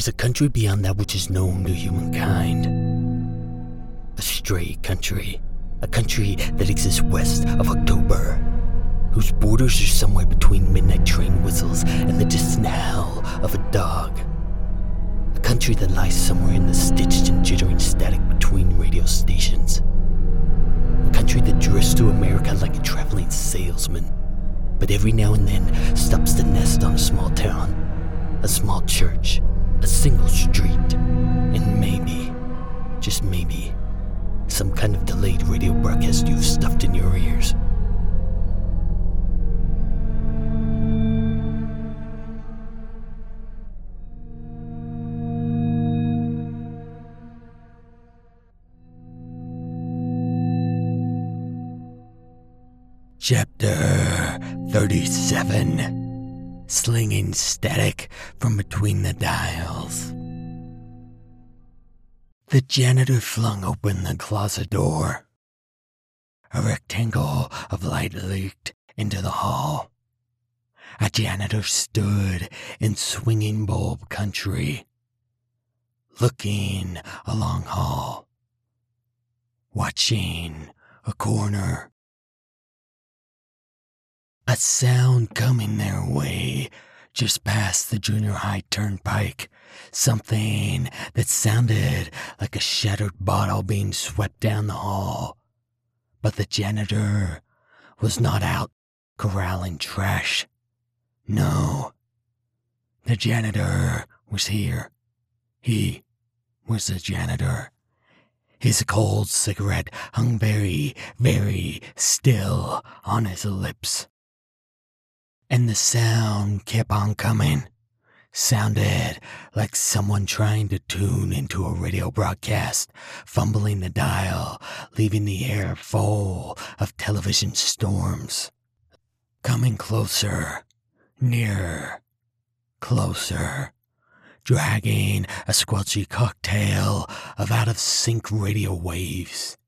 is a country beyond that which is known to humankind. A stray country. A country that exists west of October, whose borders are somewhere between midnight train whistles and the distant howl of a dog. A country that lies somewhere in the stitched and jittering static between radio stations. A country that drifts through America like a traveling salesman, but every now and then stops to nest on a small town, a small church, a single street, and maybe, just maybe, some kind of delayed radio broadcast you've stuffed in your ears. Chapter 37 Slinging Static from Between the Dials. The janitor flung open the closet door. A rectangle of light leaked into the hall. A janitor stood in swinging bulb country, looking along hall, watching a corner. A sound coming their way just past the junior high turnpike. Something that sounded like a shattered bottle being swept down the hall. But the janitor was not out corralling trash. No. The janitor was here. He was the janitor. His cold cigarette hung very, very still on his lips and the sound kept on coming. Sounded like someone trying to tune into a radio broadcast, fumbling the dial, leaving the air full of television storms. Coming closer, nearer, closer, dragging a squelchy cocktail of out of sync radio waves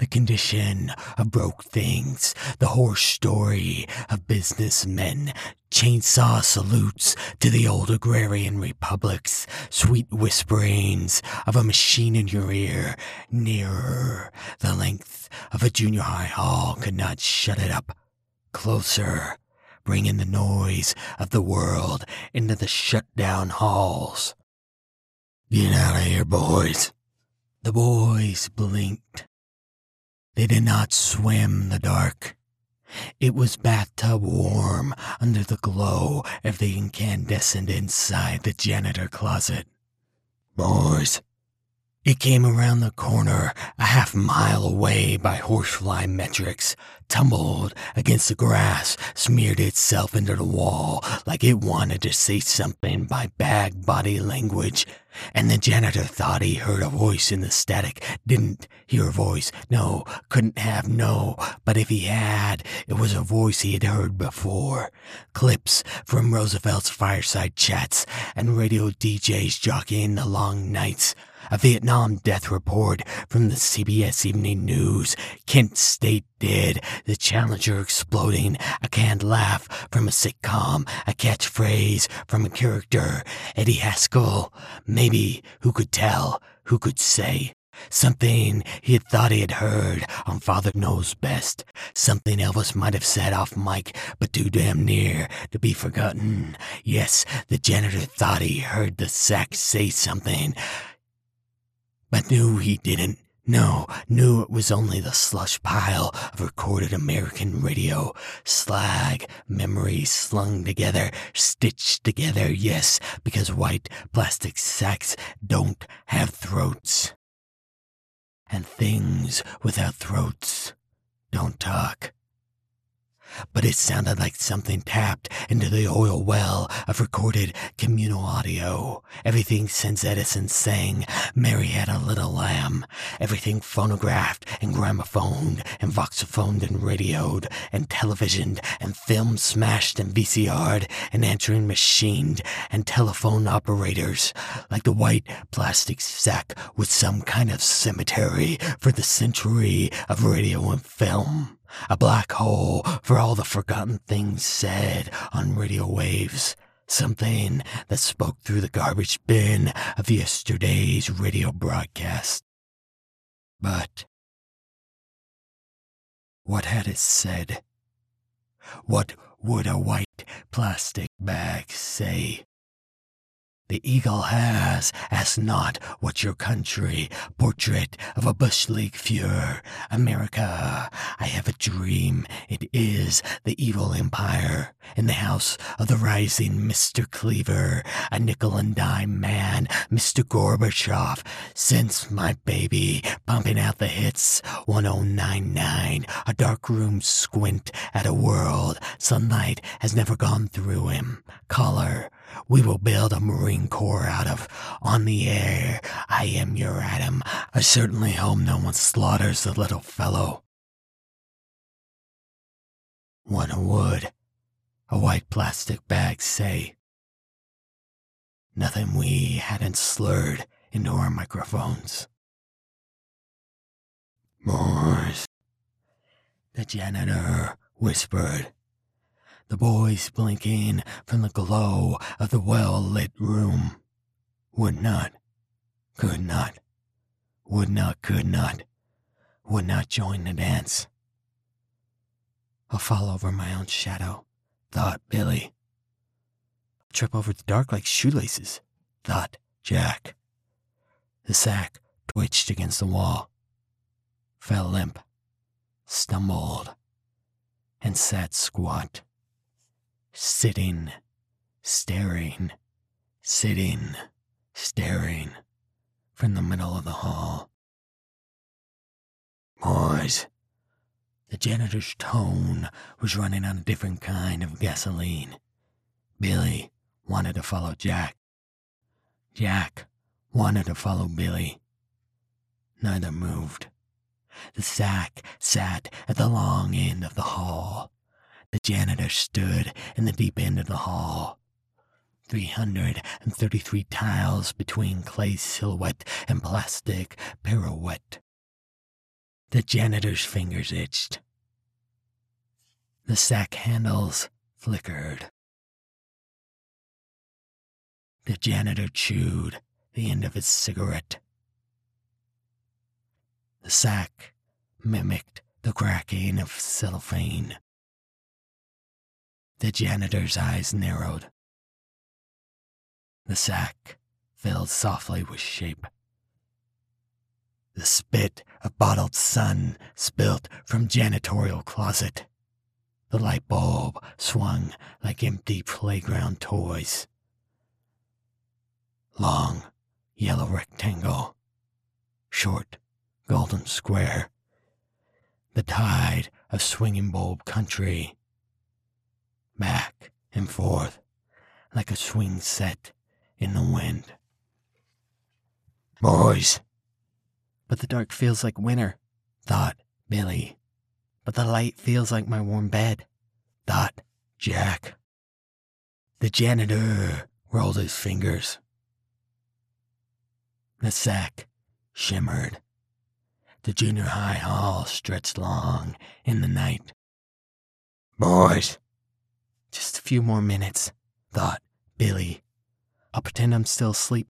the condition of broke things, the horse story of businessmen, chainsaw salutes to the old agrarian republics, sweet whisperings of a machine in your ear, nearer, the length of a junior high hall could not shut it up, closer, bringing the noise of the world into the shut down halls. Get out of here, boys. The boys blinked they did not swim the dark. It was bathtub warm under the glow of the incandescent inside the janitor closet. Boys, it came around the corner a half mile away by horsefly metrics, tumbled against the grass, smeared itself into the wall like it wanted to say something by bag body language. And the janitor thought he heard a voice in the static. Didn't hear a voice. No, couldn't have, no. But if he had, it was a voice he had heard before. Clips from Roosevelt's fireside chats and radio DJs jockeying the long nights a Vietnam death report from the CBS Evening News, Kent State dead, the Challenger exploding, a canned laugh from a sitcom, a catchphrase from a character, Eddie Haskell, maybe, who could tell, who could say. Something he had thought he had heard on Father Knows Best. Something Elvis might have said off mic, but too damn near to be forgotten. Yes, the janitor thought he heard the sack say something but knew he didn't. No, knew it was only the slush pile of recorded American radio. Slag, memories slung together, stitched together, yes, because white plastic sacks don't have throats. And things without throats don't talk but it sounded like something tapped into the oil well of recorded communal audio. Everything since Edison sang Mary Had a Little Lamb. Everything phonographed and gramophoned and voxophoned and radioed and televisioned and film smashed and VCR'd and answering machined and telephone operators like the white plastic sack with some kind of cemetery for the century of radio and film a black hole for all the forgotten things said on radio waves, Something that spoke through the garbage bin of yesterday's radio broadcast. But what had it said? What would a white plastic bag say? The eagle has, ask not what your country, portrait of a Bush League Fuhrer, America. I have a dream. It is the evil empire in the house of the rising Mr. Cleaver, a nickel and dime man, Mr. Gorbachev. Since my baby, pumping out the hits, 1099, a dark room squint at a world. Sunlight has never gone through him. Color we will build a Marine Corps out of. On the air, I am your Adam. I certainly hope no one slaughters the little fellow. One would a white plastic bag say? Nothing we hadn't slurred into our microphones. Boys, the janitor whispered the boys blinking from the glow of the well lit room. Would not, could not, would not, could not, would not join the dance. I'll fall over my own shadow, thought Billy. Trip over the dark like shoelaces, thought Jack. The sack twitched against the wall, fell limp, stumbled, and sat squat sitting, staring, sitting, staring from the middle of the hall. Boys, the janitor's tone was running on a different kind of gasoline. Billy wanted to follow Jack. Jack wanted to follow Billy. Neither moved. The sack sat at the long end of the hall, the janitor stood in the deep end of the hall. 333 tiles between clay silhouette and plastic pirouette. The janitor's fingers itched. The sack handles flickered. The janitor chewed the end of his cigarette. The sack mimicked the cracking of cellophane. The janitor's eyes narrowed. The sack filled softly with shape. The spit of bottled sun spilt from janitorial closet. The light bulb swung like empty playground toys. Long, yellow rectangle. Short, golden square. The tide of swinging bulb country back and forth like a swing set in the wind. Boys. But the dark feels like winter, thought Billy. But the light feels like my warm bed, thought Jack. The janitor rolled his fingers. The sack shimmered. The junior high hall stretched long in the night. Boys, just a few more minutes, thought Billy. I'll pretend I'm still asleep,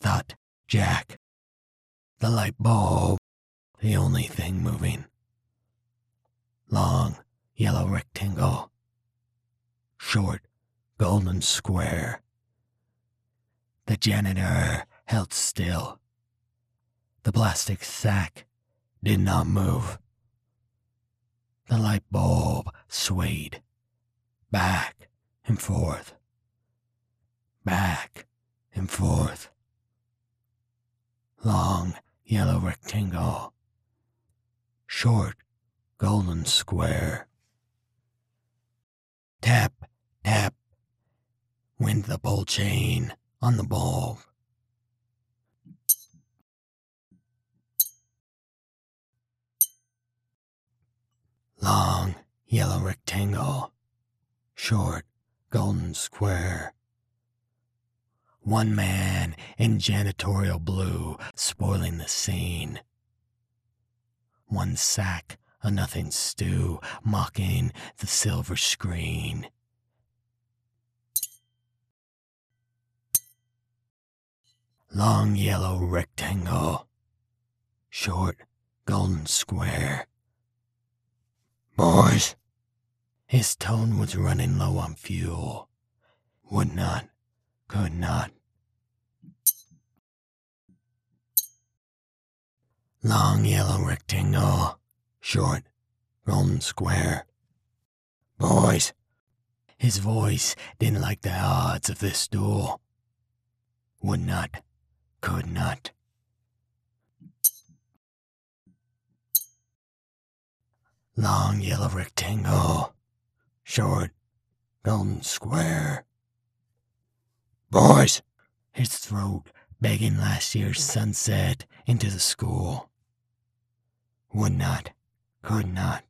thought Jack. The light bulb, the only thing moving. Long, yellow rectangle. Short, golden square. The janitor held still. The plastic sack did not move. The light bulb swayed back and forth, back and forth. Long yellow rectangle, short golden square. Tap, tap, went the bowl chain on the bulb. Long yellow rectangle short, golden square. One man in janitorial blue spoiling the scene. One sack, a nothing stew, mocking the silver screen. Long yellow rectangle, short golden square. Boys, his tone was running low on fuel. Would not, could not. Long yellow rectangle, short golden square. Boys, his voice didn't like the odds of this duel. Would not, could not. Long yellow rectangle, short golden square. Boys, his throat begging last year's sunset into the school. Would not, could not.